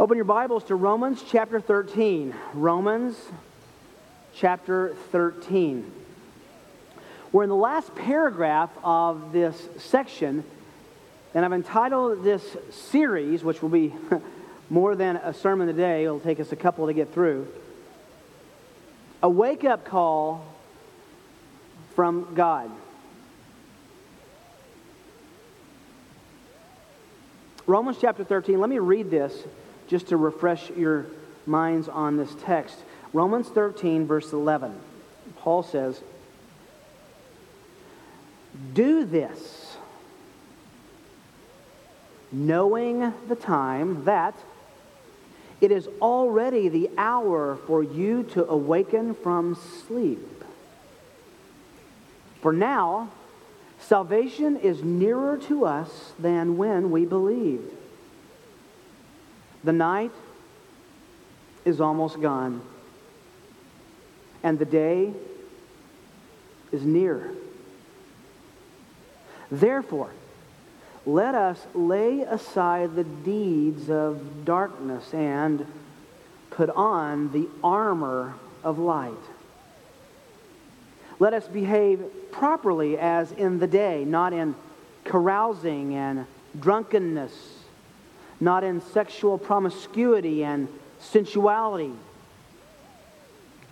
Open your Bibles to Romans chapter 13. Romans chapter 13. We're in the last paragraph of this section, and I've entitled this series, which will be more than a sermon today, it'll take us a couple to get through, A Wake Up Call from God. Romans chapter 13, let me read this just to refresh your minds on this text. Romans 13, verse 11. Paul says, Do this, knowing the time that it is already the hour for you to awaken from sleep. For now, salvation is nearer to us than when we believed. The night is almost gone, and the day is near. Therefore, let us lay aside the deeds of darkness and put on the armor of light. Let us behave properly as in the day, not in carousing and drunkenness not in sexual promiscuity and sensuality,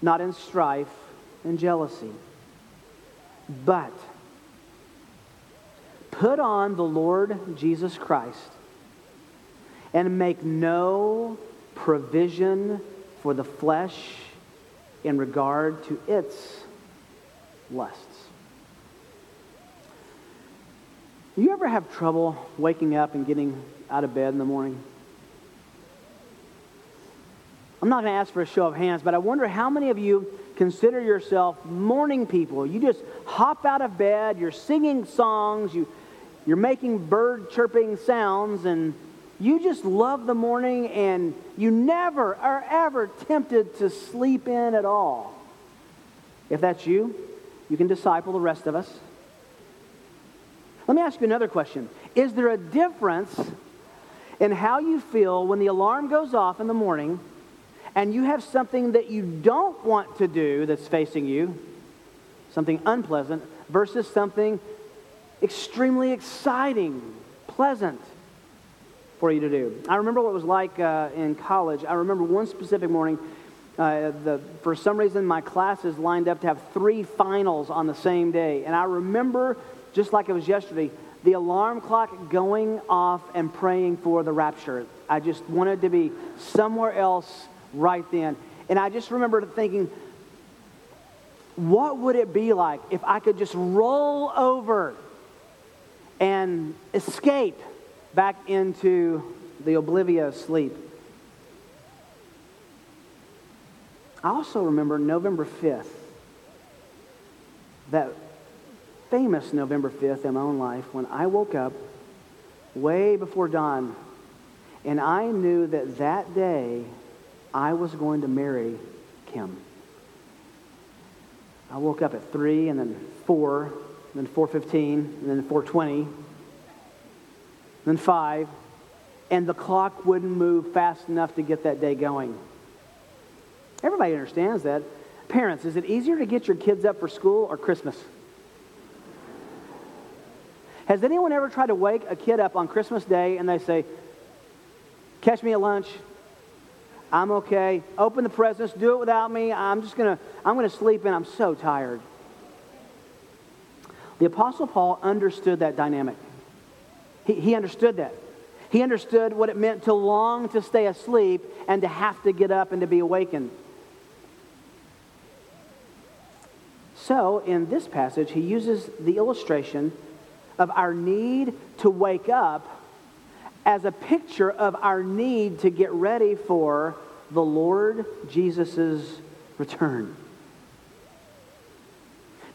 not in strife and jealousy. But put on the Lord Jesus Christ and make no provision for the flesh in regard to its lusts. You ever have trouble waking up and getting out of bed in the morning? I'm not going to ask for a show of hands, but I wonder how many of you consider yourself morning people. You just hop out of bed, you're singing songs, you, you're making bird chirping sounds, and you just love the morning and you never are ever tempted to sleep in at all. If that's you, you can disciple the rest of us. Let me ask you another question. Is there a difference in how you feel when the alarm goes off in the morning and you have something that you don't want to do that's facing you, something unpleasant, versus something extremely exciting, pleasant for you to do. I remember what it was like uh, in college. I remember one specific morning. Uh, the, for some reason, my classes lined up to have three finals on the same day. And I remember, just like it was yesterday, the alarm clock going off and praying for the rapture. I just wanted to be somewhere else right then. And I just remember thinking, what would it be like if I could just roll over and escape back into the oblivious sleep? I also remember November 5th, that famous November 5th in my own life when I woke up way before dawn and I knew that that day I was going to marry Kim. I woke up at 3 and then 4, and then 4.15, and then 4.20, then 5, and the clock wouldn't move fast enough to get that day going. Everybody understands that. Parents, is it easier to get your kids up for school or Christmas? Has anyone ever tried to wake a kid up on Christmas Day and they say, Catch me at lunch. I'm okay. Open the presents. Do it without me. I'm just going to, I'm going to sleep in. I'm so tired. The Apostle Paul understood that dynamic. He, he understood that. He understood what it meant to long to stay asleep and to have to get up and to be awakened. So, in this passage, he uses the illustration of our need to wake up as a picture of our need to get ready for the Lord Jesus' return.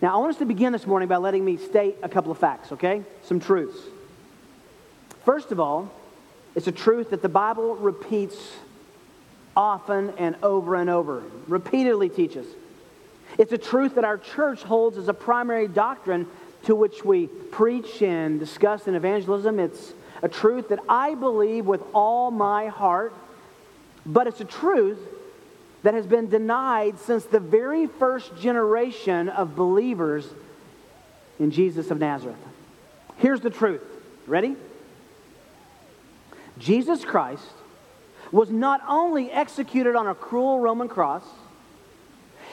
Now, I want us to begin this morning by letting me state a couple of facts, okay? Some truths. First of all, it's a truth that the Bible repeats often and over and over, repeatedly teaches. It's a truth that our church holds as a primary doctrine to which we preach and discuss in evangelism. It's a truth that I believe with all my heart but it's a truth that has been denied since the very first generation of believers in Jesus of Nazareth. Here's the truth. Ready? Jesus Christ was not only executed on a cruel Roman cross,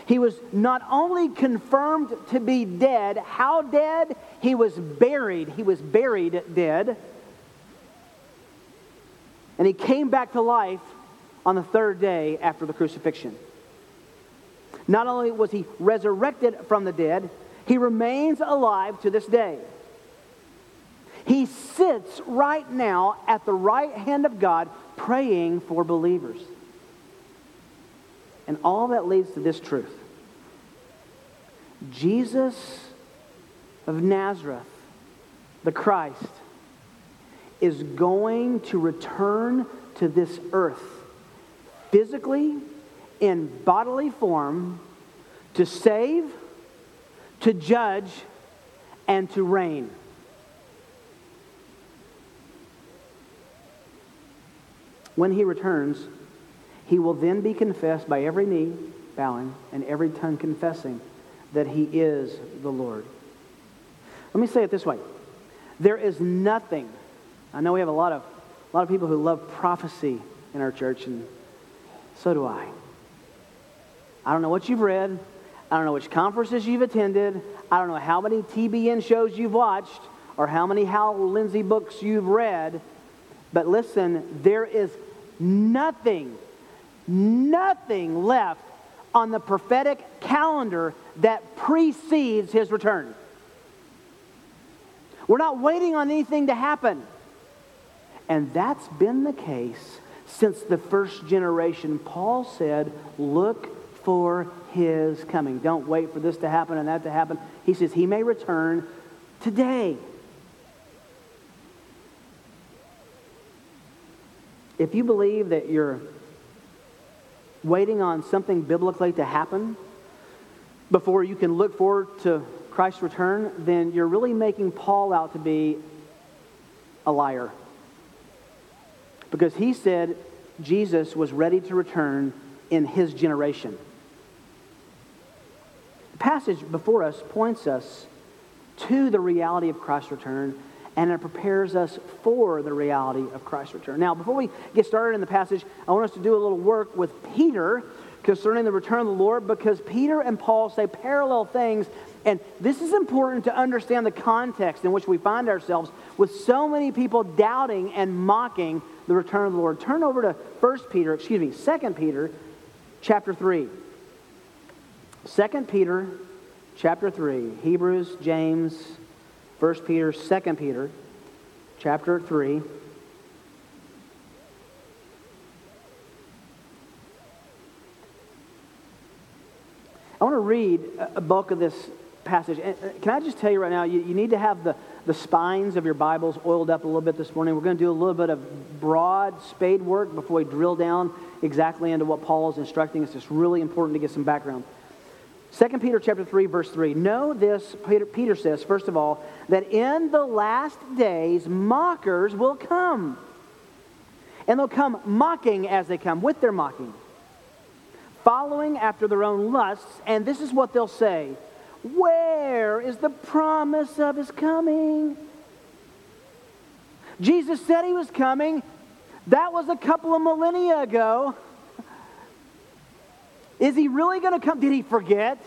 he was not only confirmed to be dead, how dead? He was buried. He was buried dead. And he came back to life on the third day after the crucifixion. Not only was he resurrected from the dead, he remains alive to this day. He sits right now at the right hand of God praying for believers. And all that leads to this truth Jesus of Nazareth, the Christ, is going to return to this earth physically in bodily form to save, to judge, and to reign. When he returns, he will then be confessed by every knee bowing and every tongue confessing that he is the Lord. Let me say it this way. There is nothing, I know we have a lot of, a lot of people who love prophecy in our church, and so do I. I don't know what you've read. I don't know which conferences you've attended. I don't know how many TBN shows you've watched or how many Hal Lindsey books you've read. But listen, there is nothing, nothing left on the prophetic calendar that precedes his return. We're not waiting on anything to happen. And that's been the case since the first generation. Paul said, Look for his coming. Don't wait for this to happen and that to happen. He says, He may return today. If you believe that you're waiting on something biblically to happen before you can look forward to Christ's return, then you're really making Paul out to be a liar. Because he said Jesus was ready to return in his generation. The passage before us points us to the reality of Christ's return and it prepares us for the reality of Christ's return. Now, before we get started in the passage, I want us to do a little work with Peter concerning the return of the Lord because Peter and Paul say parallel things. And this is important to understand the context in which we find ourselves with so many people doubting and mocking the return of the Lord. Turn over to 1 Peter, excuse me, 2 Peter chapter 3. 2 Peter chapter 3. Hebrews, James, 1 Peter, 2 Peter, chapter 3. I want to read a bulk of this passage. Uh, can I just tell you right now, you, you, need to have the, the spines of your Bibles oiled up a little bit this morning. We're going to do a little bit of broad spade work before we drill down exactly into what Paul is instructing us. It's really important to get some background. 2 Peter chapter 3, verse 3. Know this, Peter, Peter says, first of all, that in the last days mockers will come. And they'll come mocking as they come, with their mocking, following after their own lusts. And this is what they'll say Where is the promise of his coming? Jesus said he was coming. That was a couple of millennia ago. Is he really going to come? Did he forget?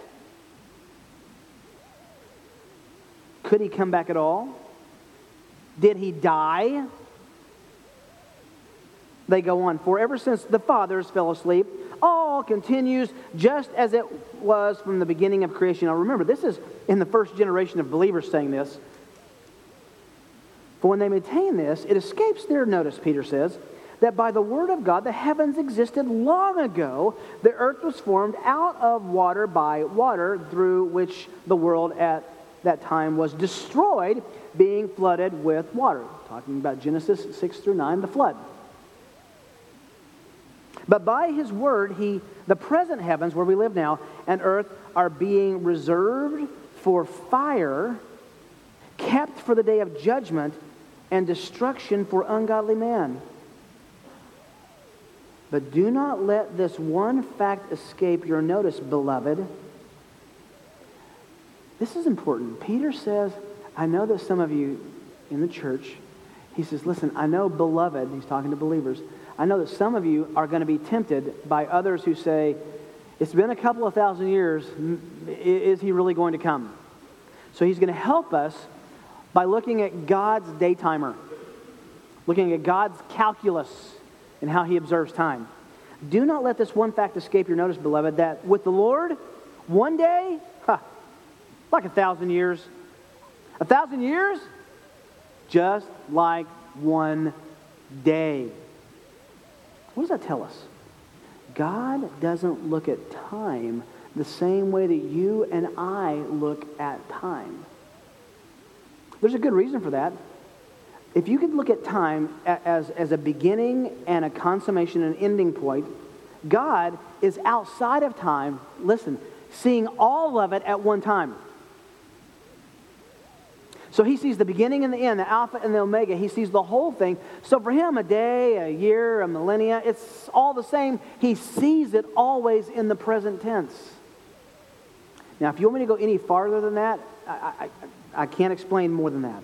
Could he come back at all? Did he die? They go on. For ever since the fathers fell asleep, all continues just as it was from the beginning of creation. Now remember, this is in the first generation of believers saying this. For when they maintain this, it escapes their notice, Peter says, that by the word of God the heavens existed long ago. The earth was formed out of water by water, through which the world at that time was destroyed, being flooded with water. Talking about Genesis 6 through 9, the flood. But by his word, he, the present heavens where we live now and earth are being reserved for fire, kept for the day of judgment and destruction for ungodly man. But do not let this one fact escape your notice, beloved. This is important. Peter says, I know that some of you in the church, he says, listen, I know, beloved, he's talking to believers, I know that some of you are going to be tempted by others who say, it's been a couple of thousand years. Is he really going to come? So he's going to help us by looking at God's day timer, looking at God's calculus and how he observes time. Do not let this one fact escape your notice, beloved, that with the Lord, one day, huh, like a thousand years. A thousand years, just like one day. What does that tell us? God doesn't look at time the same way that you and I look at time. There's a good reason for that. If you could look at time as, as a beginning and a consummation and ending point, God is outside of time, listen, seeing all of it at one time. So he sees the beginning and the end, the Alpha and the Omega. He sees the whole thing. So for him, a day, a year, a millennia, it's all the same. He sees it always in the present tense. Now, if you want me to go any farther than that, I, I, I can't explain more than that.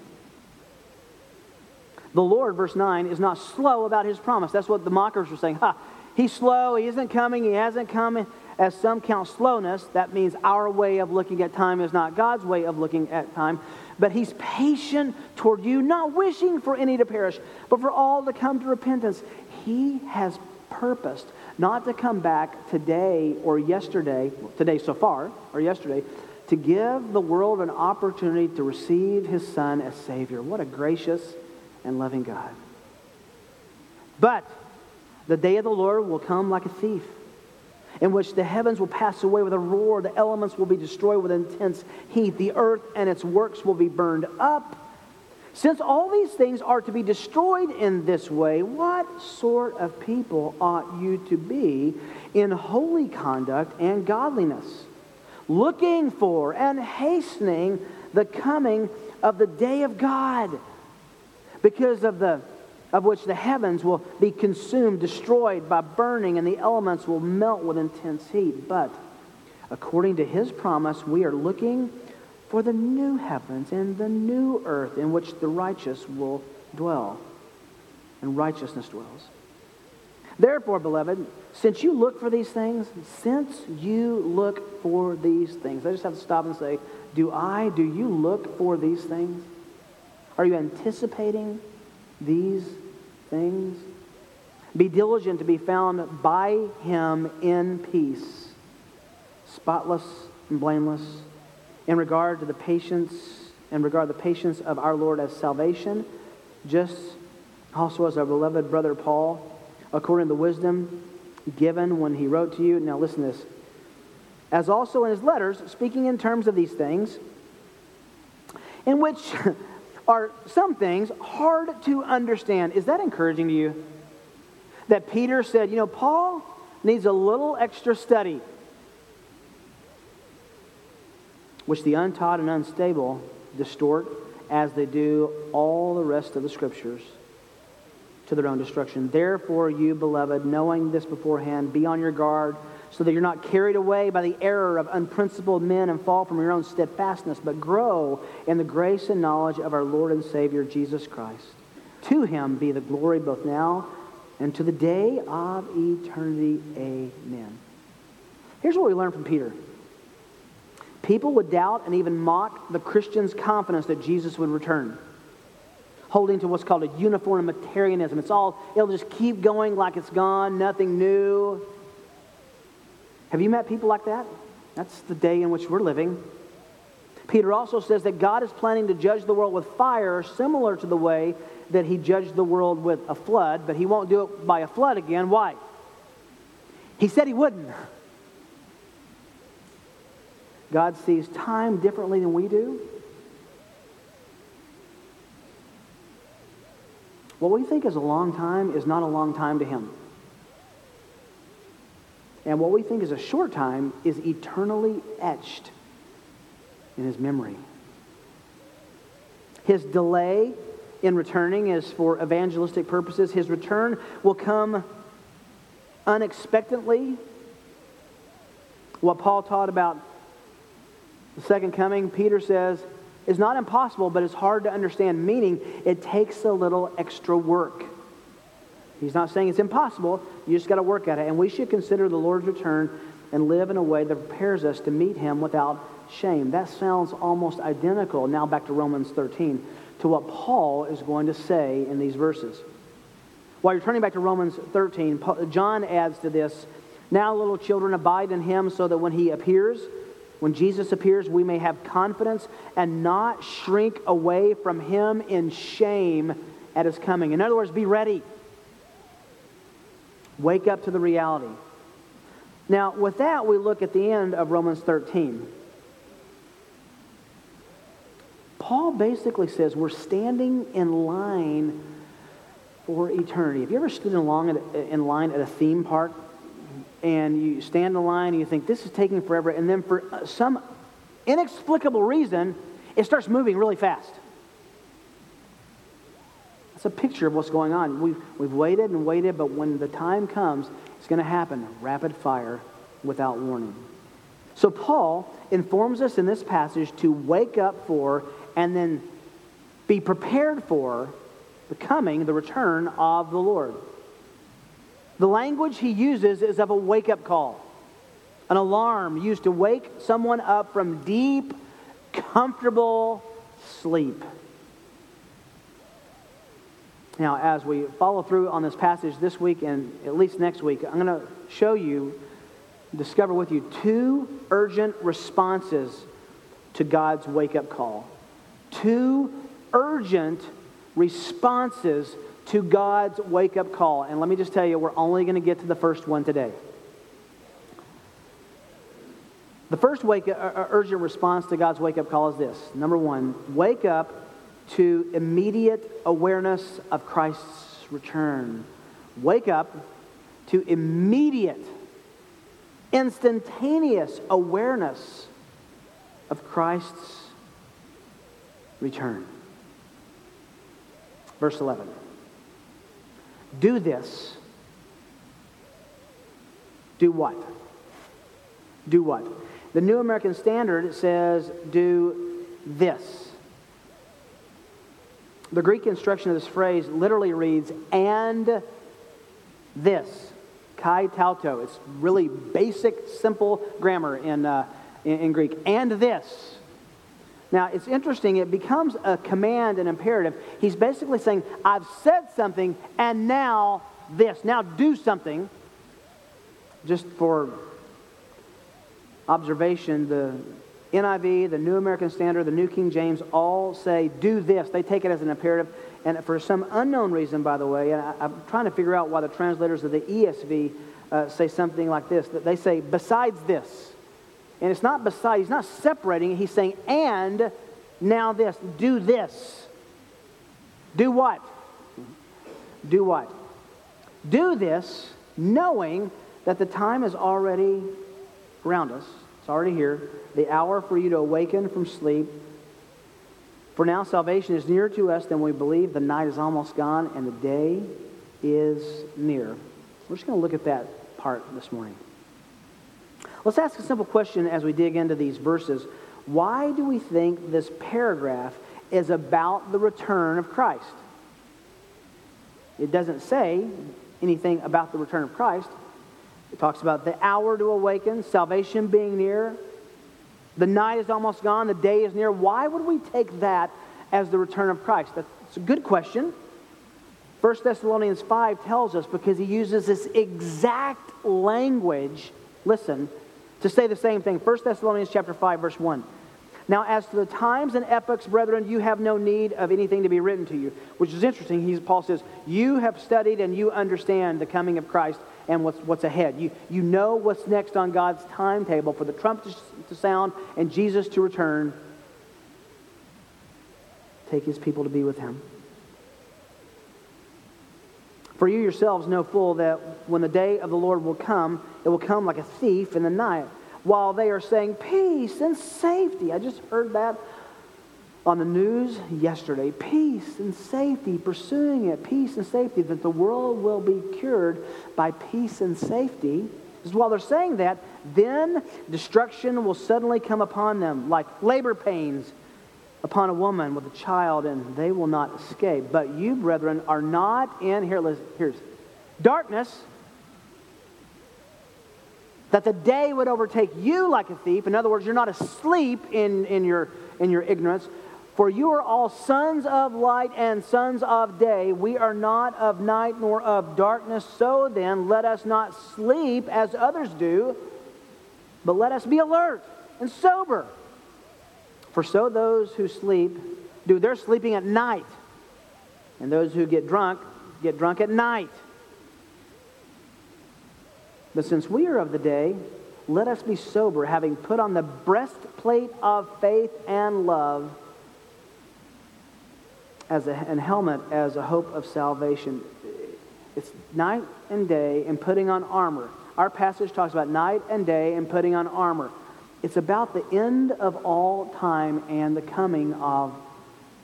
The Lord, verse 9, is not slow about his promise. That's what the mockers were saying. Ha, he's slow, he isn't coming, he hasn't come. As some count slowness, that means our way of looking at time is not God's way of looking at time but he's patient toward you, not wishing for any to perish, but for all to come to repentance. He has purposed not to come back today or yesterday, today so far, or yesterday, to give the world an opportunity to receive his son as Savior. What a gracious and loving God. But the day of the Lord will come like a thief in which the heavens will pass away with a roar, the elements will be destroyed with intense heat, the earth and its works will be burned up. Since all these things are to be destroyed in this way, what sort of people ought you to be in holy conduct and godliness, looking for and hastening the coming of the day of God? Because of the of which the heavens will be consumed, destroyed by burning, and the elements will melt with intense heat. But according to his promise, we are looking for the new heavens and the new earth in which the righteous will dwell, and righteousness dwells. Therefore, beloved, since you look for these things, since you look for these things, I just have to stop and say, do I, do you look for these things? Are you anticipating these things. Be diligent to be found by him in peace, spotless and blameless, in regard to the patience, and regard the patience of our Lord as salvation, just also as our beloved brother Paul, according to the wisdom given when he wrote to you. Now listen to this. As also in his letters, speaking in terms of these things, in which are some things hard to understand. Is that encouraging to you? That Peter said, you know, Paul needs a little extra study, which the untaught and unstable distort as they do all the rest of the scriptures to their own destruction. Therefore, you, beloved, knowing this beforehand, be on your guard so that you're not carried away by the error of unprincipled men and fall from your own steadfastness, but grow in the grace and knowledge of our Lord and Savior Jesus Christ. To him be the glory both now and to the day of eternity. Amen. Here's what we learn from Peter. People would doubt and even mock the Christian's confidence that Jesus would return, holding to what's called a uniformitarianism. It's all, it'll just keep going like it's gone, nothing new. Have you met people like that? That's the day in which we're living. Peter also says that God is planning to judge the world with fire, similar to the way that he judged the world with a flood, but he won't do it by a flood again. Why? He said he wouldn't. God sees time differently than we do. What we think is a long time is not a long time to him. And what we think is a short time is eternally etched in his memory. His delay in returning is for evangelistic purposes. His return will come unexpectedly. What Paul taught about the second coming, Peter says, is not impossible, but it's hard to understand, meaning it takes a little extra work. He's not saying it's impossible, you just got to work at it. And we should consider the Lord's return and live in a way that prepares us to meet him without shame. That sounds almost identical, now back to Romans 13, to what Paul is going to say in these verses. While you're turning back to Romans 13, John adds to this Now, little children, abide in him so that when he appears, when Jesus appears, we may have confidence and not shrink away from him in shame at his coming. In other words, be ready. Wake up to the reality. Now, with that, we look at the end of Romans 13. Paul basically says we're standing in line for eternity. Have you ever stood in at, in line at a theme park and you stand in line and you think this is taking forever, and then for some inexplicable reason, it starts moving really fast? A picture of what's going on. We've, we've waited and waited, but when the time comes, it's going to happen rapid fire without warning. So, Paul informs us in this passage to wake up for and then be prepared for the coming, the return of the Lord. The language he uses is of a wake up call, an alarm used to wake someone up from deep, comfortable sleep. Now, as we follow through on this passage this week and at least next week, I'm going to show you, discover with you, two urgent responses to God's wake up call. Two urgent responses to God's wake up call. And let me just tell you, we're only going to get to the first one today. The first wake, uh, uh urgent response to God's wake up call is this number one, wake up to immediate awareness of Christ's return. Wake up to immediate, instantaneous awareness of Christ's return. Verse 11. Do this. Do what? Do what? The New American Standard says, do this. The Greek instruction of this phrase literally reads, and this. Kai tauto. It's really basic, simple grammar in, uh, in, in Greek. And this. Now, it's interesting. It becomes a command, an imperative. He's basically saying, I've said something, and now this. Now do something. Just for observation, the NIV, the New American Standard, the New King James all say, do this. They take it as an imperative. And for some unknown reason, by the way, and I, am trying to figure out why the translators of the ESV uh, say something like this, that they say, besides this. And it's not beside, he's not separating. He's saying, and now this. Do this. Do what? Do what? Do this knowing that the time is already around us. It's already here the hour for you to awaken from sleep. For now, salvation is nearer to us than we believe. The night is almost gone, and the day is near. We're just going to look at that part this morning. Let's ask a simple question as we dig into these verses. Why do we think this paragraph is about the return of Christ? It doesn't say anything about the return of Christ. It talks about the hour to awaken, salvation being near, the night is almost gone, the day is near. Why would we take that as the return of Christ? That's a good question. 1 Thessalonians 5 tells us because he uses this exact language, listen, to say the same thing. 1 Thessalonians chapter 5 verse 1. Now, as to the times and epochs, brethren, you have no need of anything to be written to you, which is interesting. He, Paul says, You have studied and you understand the coming of Christ and what's, what's ahead. You, you know what's next on God's timetable for the trumpet to sound and Jesus to return. Take his people to be with him. For you yourselves know full that when the day of the Lord will come, it will come like a thief in the night, while they are saying peace and safety. I just heard that on the news yesterday peace and safety, pursuing it, peace and safety, that the world will be cured by peace and safety. While they're saying that, then destruction will suddenly come upon them, like labor pains upon a woman with a child, and they will not escape. But you, brethren, are not in, here, here's darkness, that the day would overtake you like a thief. In other words, you're not asleep in, in, your, in your ignorance. For you are all sons of light and sons of day. We are not of night nor of darkness. So then, let us not sleep as others do, but let us be alert and sober. For so those who sleep do, they're sleeping at night. And those who get drunk get drunk at night. But since we are of the day, let us be sober, having put on the breastplate of faith and love as a, and helmet as a hope of salvation. It's night and day and putting on armor. Our passage talks about night and day and putting on armor. It's about the end of all time and the coming of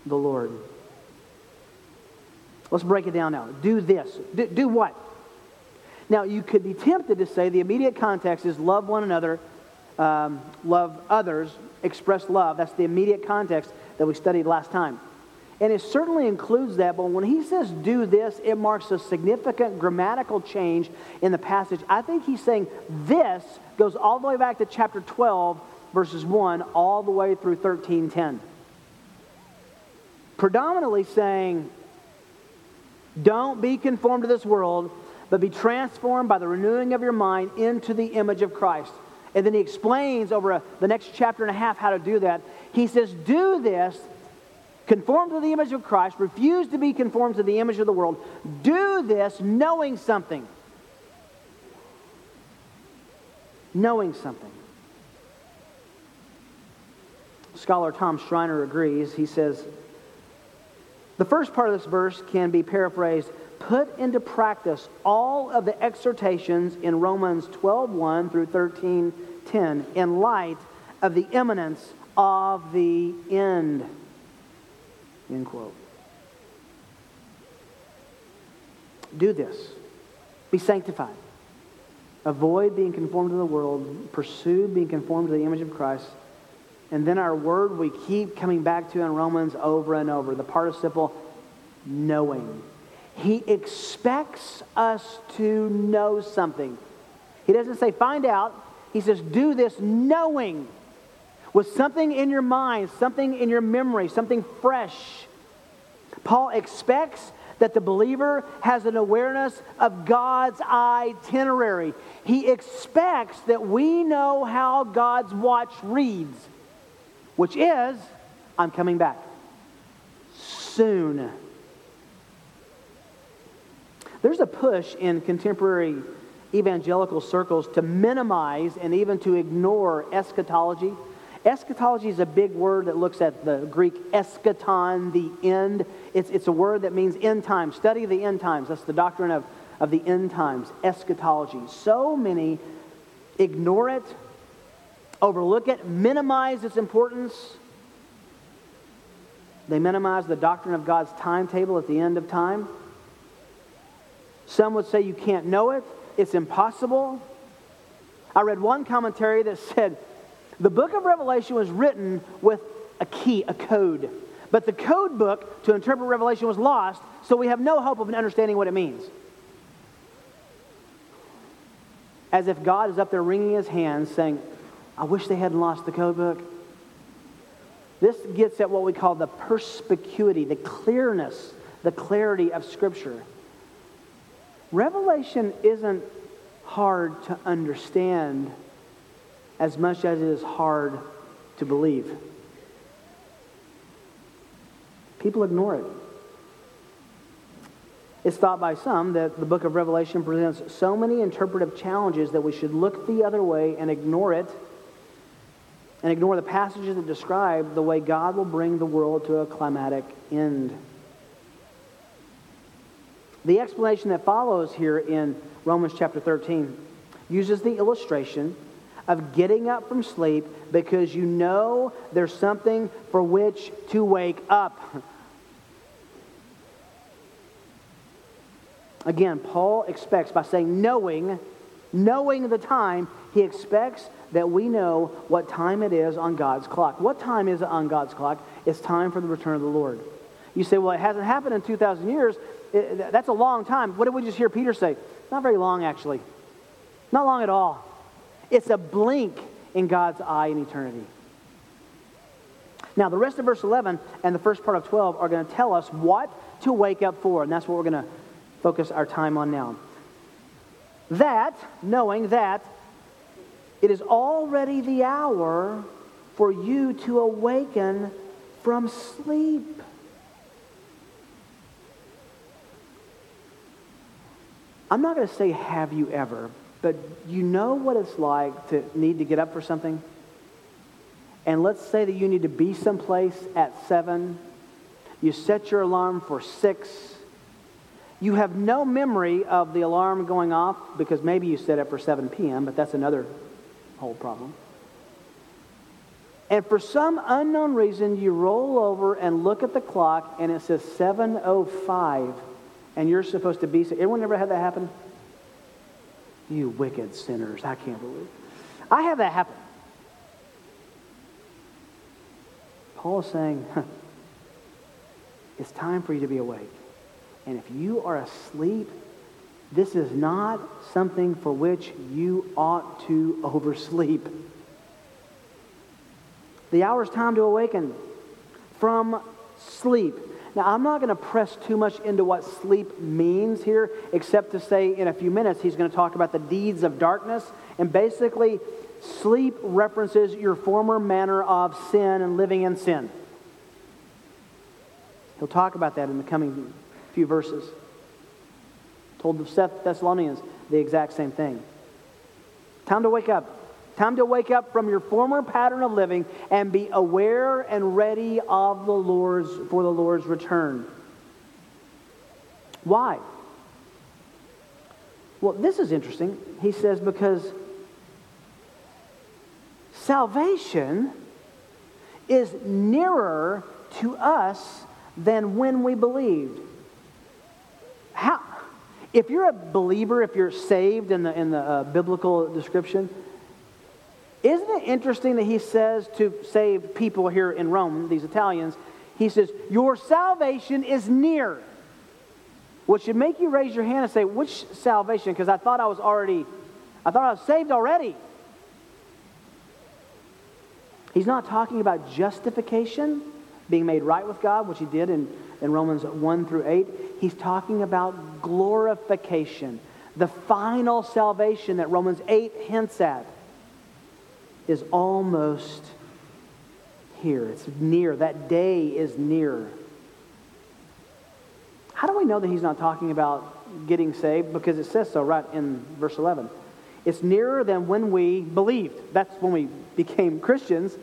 the Lord. Let's break it down now. Do this. Do, do what? Now, you could be tempted to say the immediate context is love one another, um, love others, express love. That's the immediate context that we studied last time. And it certainly includes that, but when he says do this, it marks a significant grammatical change in the passage. I think he's saying this goes all the way back to chapter 12, verses 1, all the way through 13:10. Predominantly saying, don't be conformed to this world, but be transformed by the renewing of your mind into the image of Christ. And then he explains over a, the next chapter and a half how to do that. He says, do this Conform to the image of Christ. Refuse to be conformed to the image of the world. Do this knowing something. Knowing something. Scholar Tom Schreiner agrees. He says, the first part of this verse can be paraphrased put into practice all of the exhortations in Romans 12:1 through 13:10 in light of the imminence of the end. End quote. Do this. Be sanctified. Avoid being conformed to the world. Pursue being conformed to the image of Christ. And then our word we keep coming back to in Romans over and over the participle knowing. He expects us to know something. He doesn't say find out. He says do this knowing with something in your mind, something in your memory, something fresh. Paul expects that the believer has an awareness of God's itinerary. He expects that we know how God's watch reads, which is, I'm coming back soon. There's a push in contemporary evangelical circles to minimize and even to ignore eschatology Eschatology is a big word that looks at the Greek eschaton, the end. It's, it's a word that means end times. Study the end times. That's the doctrine of, of the end times, eschatology. So many ignore it, overlook it, minimize its importance. They minimize the doctrine of God's timetable at the end of time. Some would say you can't know it, it's impossible. I read one commentary that said, the book of Revelation was written with a key, a code. But the code book to interpret Revelation was lost, so we have no hope of understanding what it means. As if God is up there wringing his hands saying, I wish they hadn't lost the code book. This gets at what we call the perspicuity, the clearness, the clarity of Scripture. Revelation isn't hard to understand as much as it is hard to believe. People ignore it. It's thought by some that the book of Revelation presents so many interpretive challenges that we should look the other way and ignore it and ignore the passages that describe the way God will bring the world to a climatic end. The explanation that follows here in Romans chapter 13 uses the illustration of getting up from sleep because you know there's something for which to wake up. Again, Paul expects by saying knowing, knowing the time, he expects that we know what time it is on God's clock. What time is it on God's clock? It's time for the return of the Lord. You say, well, it hasn't happened in 2,000 years. It, that's a long time. What did we just hear Peter say? Not very long, actually. Not long at all. It's a blink in God's eye in eternity. Now, the rest of verse 11 and the first part of 12 are going to tell us what to wake up for, and that's what we're going to focus our time on now. That, knowing that, it is already the hour for you to awaken from sleep. I'm not going to say, have you ever, but you know what it's like to need to get up for something? And let's say that you need to be someplace at 7. You set your alarm for 6. You have no memory of the alarm going off because maybe you set it for 7 p.m., but that's another whole problem. And for some unknown reason, you roll over and look at the clock and it says 7.05 and you're supposed to be. Anyone ever had that happen? You wicked sinners. I can't believe. I have that happen. Paul is saying, it's time for you to be awake. And if you are asleep, this is not something for which you ought to oversleep. The hour is time to awaken from sleep. Now, I'm not going to press too much into what sleep means here, except to say in a few minutes he's going to talk about the deeds of darkness. And basically, sleep references your former manner of sin and living in sin. He'll talk about that in the coming few verses. Told the Thessalonians the exact same thing. Time to wake up. Time to wake up from your former pattern of living and be aware and ready of the Lord's for the Lord's return. Why? Well, this is interesting. He says because salvation is nearer to us than when we believed. How if you're a believer, if you're saved in the in the uh, biblical description, isn't it interesting that he says to save people here in Rome, these Italians, he says, Your salvation is near. Which should make you raise your hand and say, Which salvation? Because I thought I was already, I thought I was saved already. He's not talking about justification, being made right with God, which he did in, in Romans 1 through 8. He's talking about glorification, the final salvation that Romans 8 hints at is almost here. It's near. That day is near. How do we know that he's not talking about getting saved? Because it says so right in verse 11. It's nearer than when we believed. That's when we became Christians.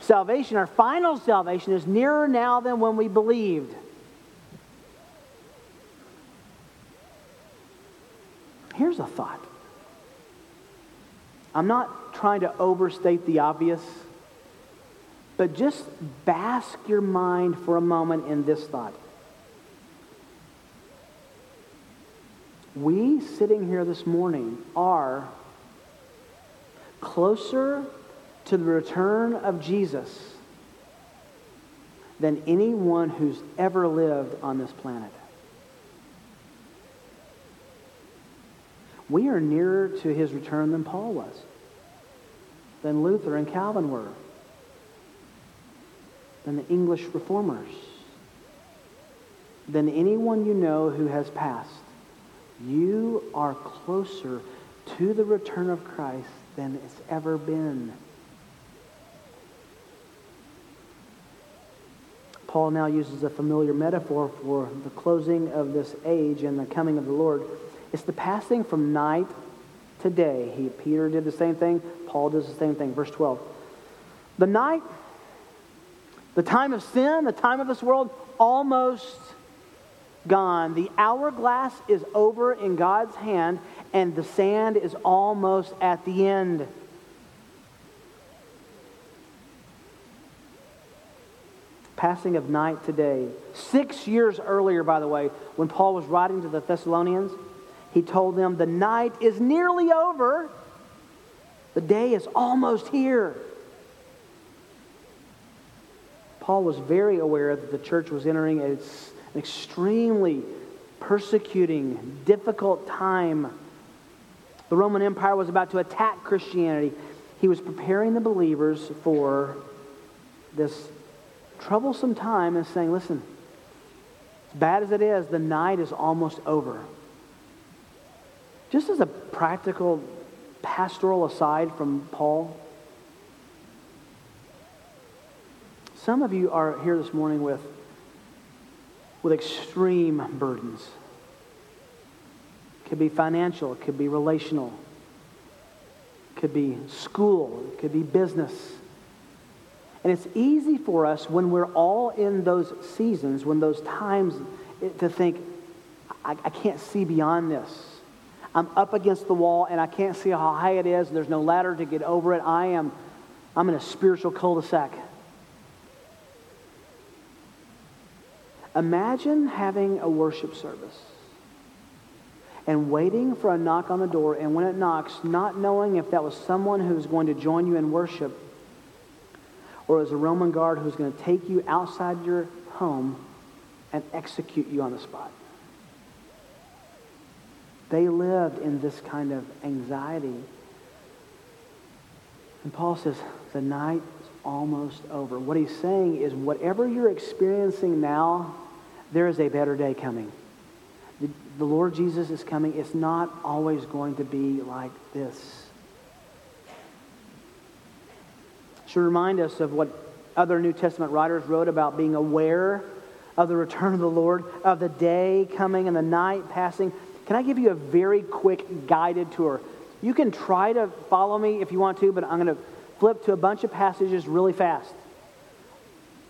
Salvation, our final salvation, is nearer now than when we believed. Here's a thought I'm not trying to overstate the obvious, but just bask your mind for a moment in this thought. We sitting here this morning are closer to the return of Jesus than anyone who's ever lived on this planet. We are nearer to his return than Paul was, than Luther and Calvin were, than the English reformers, than anyone you know who has passed. You are closer to the return of Christ than it's ever been. Paul now uses a familiar metaphor for the closing of this age and the coming of the Lord. It's the passing from night today. He, Peter did the same thing. Paul does the same thing. Verse 12. The night, the time of sin, the time of this world, almost gone. The hourglass is over in God's hand, and the sand is almost at the end. Passing of night today. Six years earlier, by the way, when Paul was writing to the Thessalonians, he told them, The night is nearly over, the day is almost here. Paul was very aware that the church was entering an extremely persecuting, difficult time. The Roman Empire was about to attack Christianity. He was preparing the believers for this troublesome time and saying, listen, as bad as it is, the night is almost over. Just as a practical pastoral aside from Paul, Some of you are here this morning with, with extreme burdens. It could be financial, it could be relational, it could be school, it could be business. And it's easy for us when we're all in those seasons, when those times, to think, I, I can't see beyond this. I'm up against the wall and I can't see how high it is. There's no ladder to get over it. I am, I'm in a spiritual cul-de-sac. Imagine having a worship service and waiting for a knock on the door, and when it knocks, not knowing if that was someone who was going to join you in worship or as a Roman guard who was going to take you outside your home and execute you on the spot. They lived in this kind of anxiety. And Paul says, the night is almost over. What he's saying is, whatever you're experiencing now, there is a better day coming. The, the Lord Jesus is coming. It's not always going to be like this. Should remind us of what other New Testament writers wrote about being aware of the return of the Lord, of the day coming and the night passing. Can I give you a very quick guided tour? You can try to follow me if you want to, but I'm going to flip to a bunch of passages really fast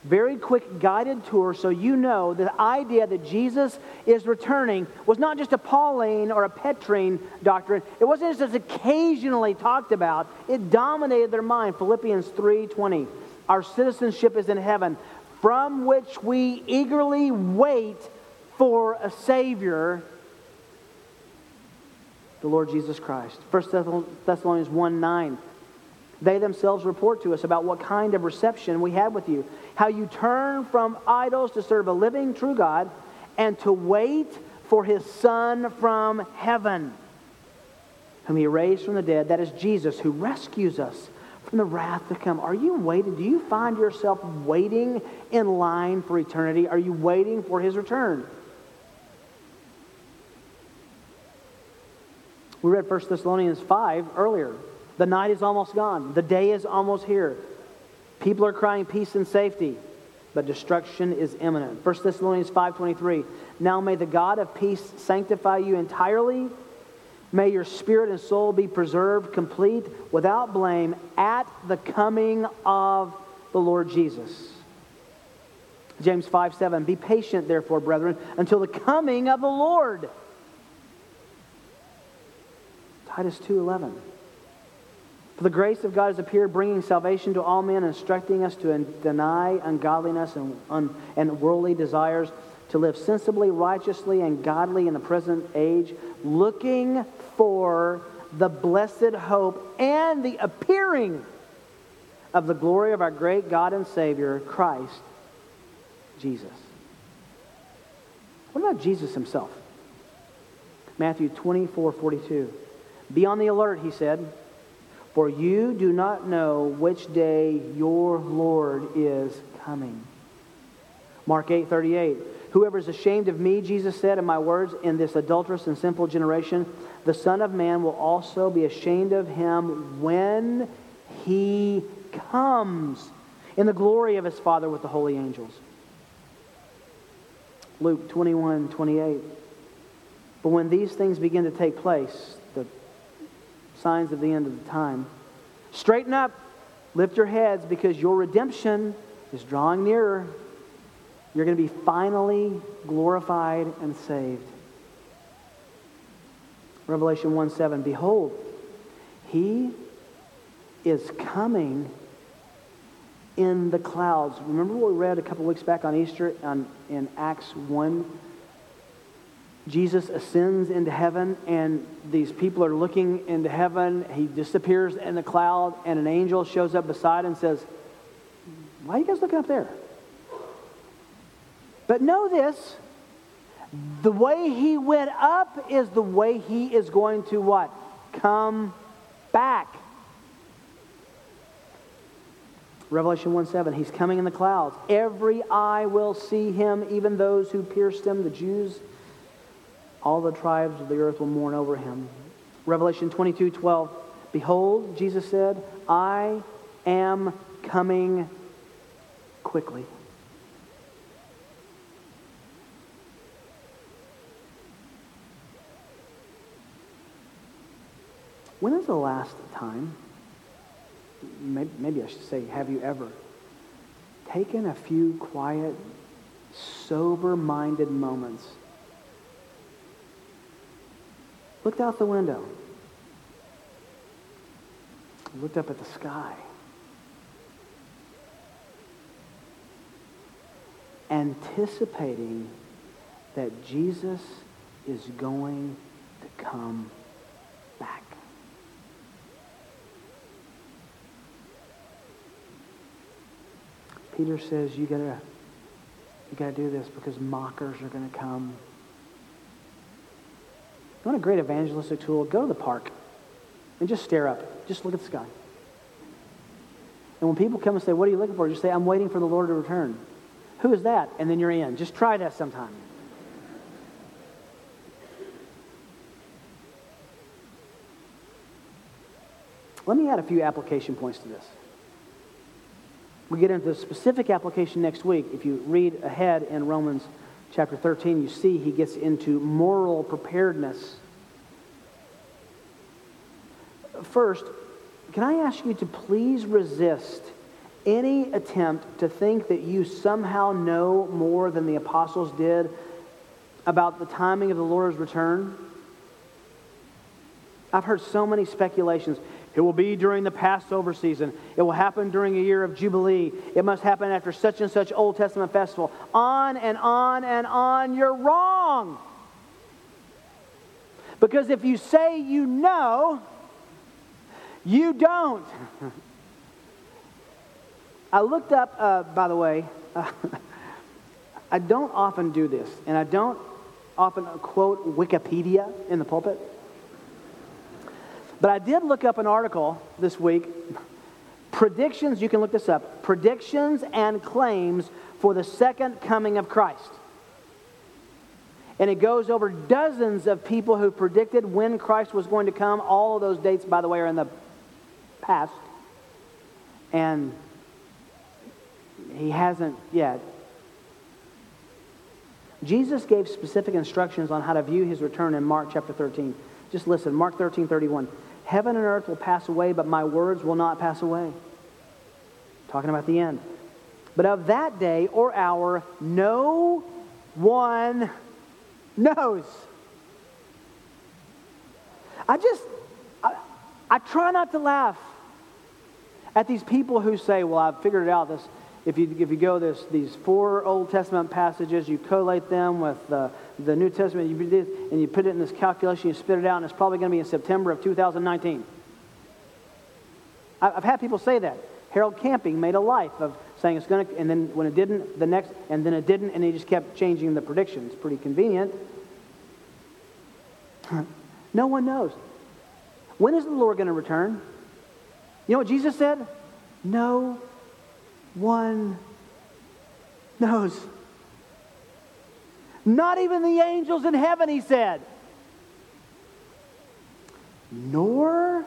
very quick guided tour so you know the idea that Jesus is returning was not just a Pauline or a Petrine doctrine. It wasn't just occasionally talked about. It dominated their mind. Philippians 3:20. Our citizenship is in heaven, from which we eagerly wait for a savior, the Lord Jesus Christ. 1 Thessalonians 1 9. They themselves report to us about what kind of reception we had with you, how you turn from idols to serve a living, true God, and to wait for his Son from heaven, whom he raised from the dead. That is Jesus, who rescues us from the wrath to come. Are you waiting? Do you find yourself waiting in line for eternity? Are you waiting for his return? We read 1 Thessalonians 5 earlier. The night is almost gone. The day is almost here. People are crying peace and safety, but destruction is imminent. 1 Thessalonians 5:23. Now may the God of peace sanctify you entirely. May your spirit and soul be preserved complete without blame at the coming of the Lord Jesus. James 5 7. Be patient, therefore, brethren, until the coming of the Lord. Titus 2:11. For the grace of God has appeared, bringing salvation to all men, instructing us to deny ungodliness and, un, and worldly desires, to live sensibly, righteously, and godly in the present age, looking for the blessed hope and the appearing of the glory of our great God and Savior, Christ Jesus. What about Jesus himself? Matthew 24 42. Be on the alert, he said for you do not know which day your Lord is coming. Mark 8 38. Whoever is ashamed of me, Jesus said, and my words in this adulterous and sinful generation, the Son of Man will also be ashamed of him when he comes in the glory of his Father with the holy angels. Luke 21 28. But when these things begin to take place, signs of the end of the time. Straighten up, lift your heads, because your redemption is drawing nearer. You're going to be finally glorified and saved. Revelation 1 7 Behold, he is coming in the clouds. Remember what we read a couple weeks back on Easter on, in Acts 1? Jesus ascends into heaven, and these people are looking into heaven. He disappears in the cloud, and an angel shows up beside and says, Why are you guys looking up there? But know this the way he went up is the way he is going to what? Come back. Revelation 1 7, he's coming in the clouds. Every eye will see him, even those who pierced him, the Jews. All the tribes of the earth will mourn over him. Revelation 22 12, behold, Jesus said, I am coming quickly. When is the last time, maybe, I should say, have you ever taken a few quiet, sober minded moments? Looked out the window, looked up at the sky, anticipating that Jesus is going to come back. Peter says, you gotta, you gotta do this because mockers are gonna come. You want a great evangelistic tool? Go to the park and just stare up. Just look at the sky. And when people come and say, What are you looking for? Just say, I'm waiting for the Lord to return. Who is that? And then you're in. Just try that sometime. Let me add a few application points to this. We get into the specific application next week. If you read ahead in Romans chapter 13, you see he gets into moral preparedness. First, can I ask you to please resist any attempt to think that you somehow know more than the apostles did about the timing of the Lord's return? I've heard so many speculations. It will be during the Passover season. It will happen during a year of Jubilee. It must happen after such and such Old Testament festival. On and on and on. You're wrong. Because if you say you know, you don't. I looked up, uh, by the way, uh, I don't often do this, and I don't often quote Wikipedia in the pulpit. But I did look up an article this week predictions, you can look this up predictions and claims for the second coming of Christ. And it goes over dozens of people who predicted when Christ was going to come. All of those dates, by the way, are in the past. And he hasn't yet. Jesus gave specific instructions on how to view his return in Mark chapter 13. Just listen, Mark 13, 31. Heaven and earth will pass away, but my words will not pass away. Talking about the end. But of that day or hour, no one knows. I just, I, I try not to laugh at these people who say, well, I've figured it out. This, if you, if you go this, these four Old Testament passages, you collate them with the the New Testament, you this, and you put it in this calculation, you spit it out, and it's probably going to be in September of 2019. I've had people say that. Harold Camping made a life of saying it's going to, and then when it didn't, the next, and then it didn't, and he just kept changing the predictions. Pretty convenient. no one knows. When is the Lord going to return? You know what Jesus said? No one knows. Not even the angels in heaven, he said. Nor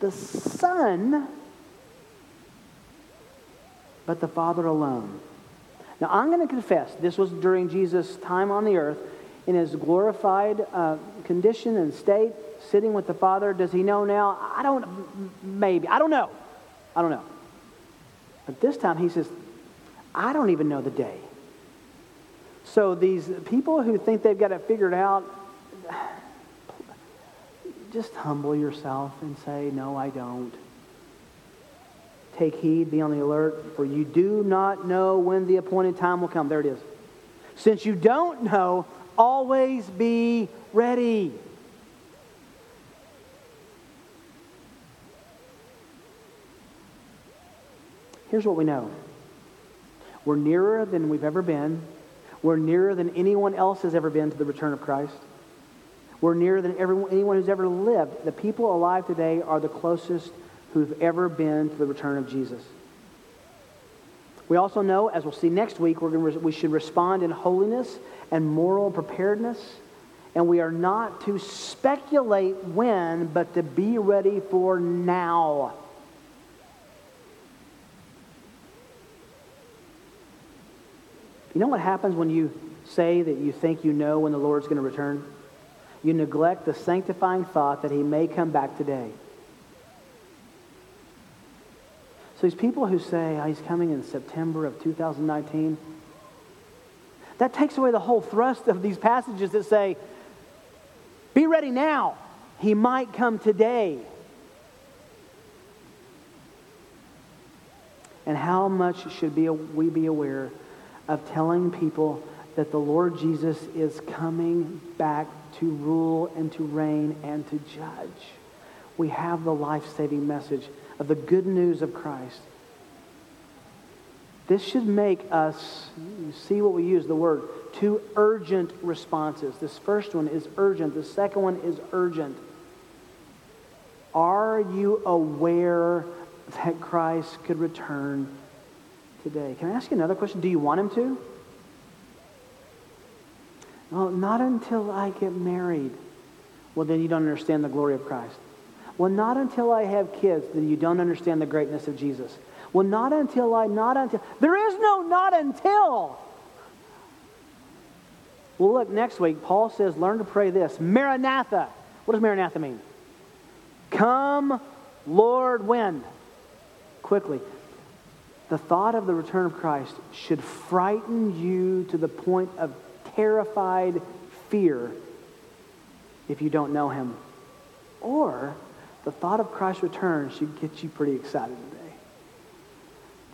the Son, but the Father alone. Now, I'm going to confess, this was during Jesus' time on the earth, in his glorified uh, condition and state, sitting with the Father. Does he know now? I don't, maybe. I don't know. I don't know. But this time he says, I don't even know the day. So these people who think they've got it figured out, just humble yourself and say, No, I don't. Take heed, be on the alert, for you do not know when the appointed time will come. There it is. Since you don't know, always be ready. Here's what we know we're nearer than we've ever been. We're nearer than anyone else has ever been to the return of Christ. We're nearer than everyone, anyone who's ever lived. The people alive today are the closest who've ever been to the return of Jesus. We also know, as we'll see next week, we're to, we should respond in holiness and moral preparedness. And we are not to speculate when, but to be ready for now. You know what happens when you say that you think you know when the Lord's going to return? You neglect the sanctifying thought that he may come back today. So these people who say oh, he's coming in September of 2019, that takes away the whole thrust of these passages that say, be ready now. He might come today. And how much should be, we be aware of telling people that the Lord Jesus is coming back to rule and to reign and to judge? We have the life saving message of the good news of Christ. This should make us, see what we use the word, two urgent responses. This first one is urgent, the second one is urgent. Are you aware that Christ could return today? Can I ask you another question? Do you want him to? Well, not until I get married. Well, then you don't understand the glory of Christ. Well, not until I have kids, then you don't understand the greatness of Jesus. Well, not until I, not until. There is no not until. Well, look, next week, Paul says, learn to pray this Maranatha. What does Maranatha mean? Come, Lord, when? Quickly. The thought of the return of Christ should frighten you to the point of terrified fear if you don't know him. Or the thought of Christ's return should get you pretty excited today.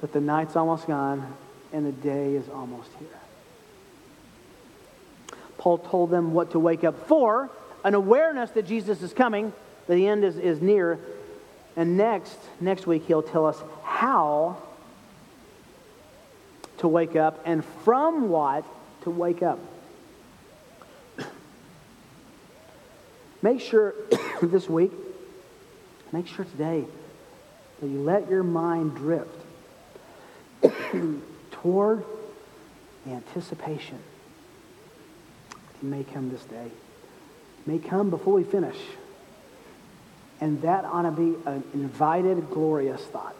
That the night's almost gone and the day is almost here. Paul told them what to wake up for an awareness that Jesus is coming, that the end is, is near. And next, next week, he'll tell us how to wake up and from what to wake up. Make sure this week Make sure today that you let your mind drift toward the anticipation. He may come this day. May come before we finish. And that ought to be an invited, glorious thought.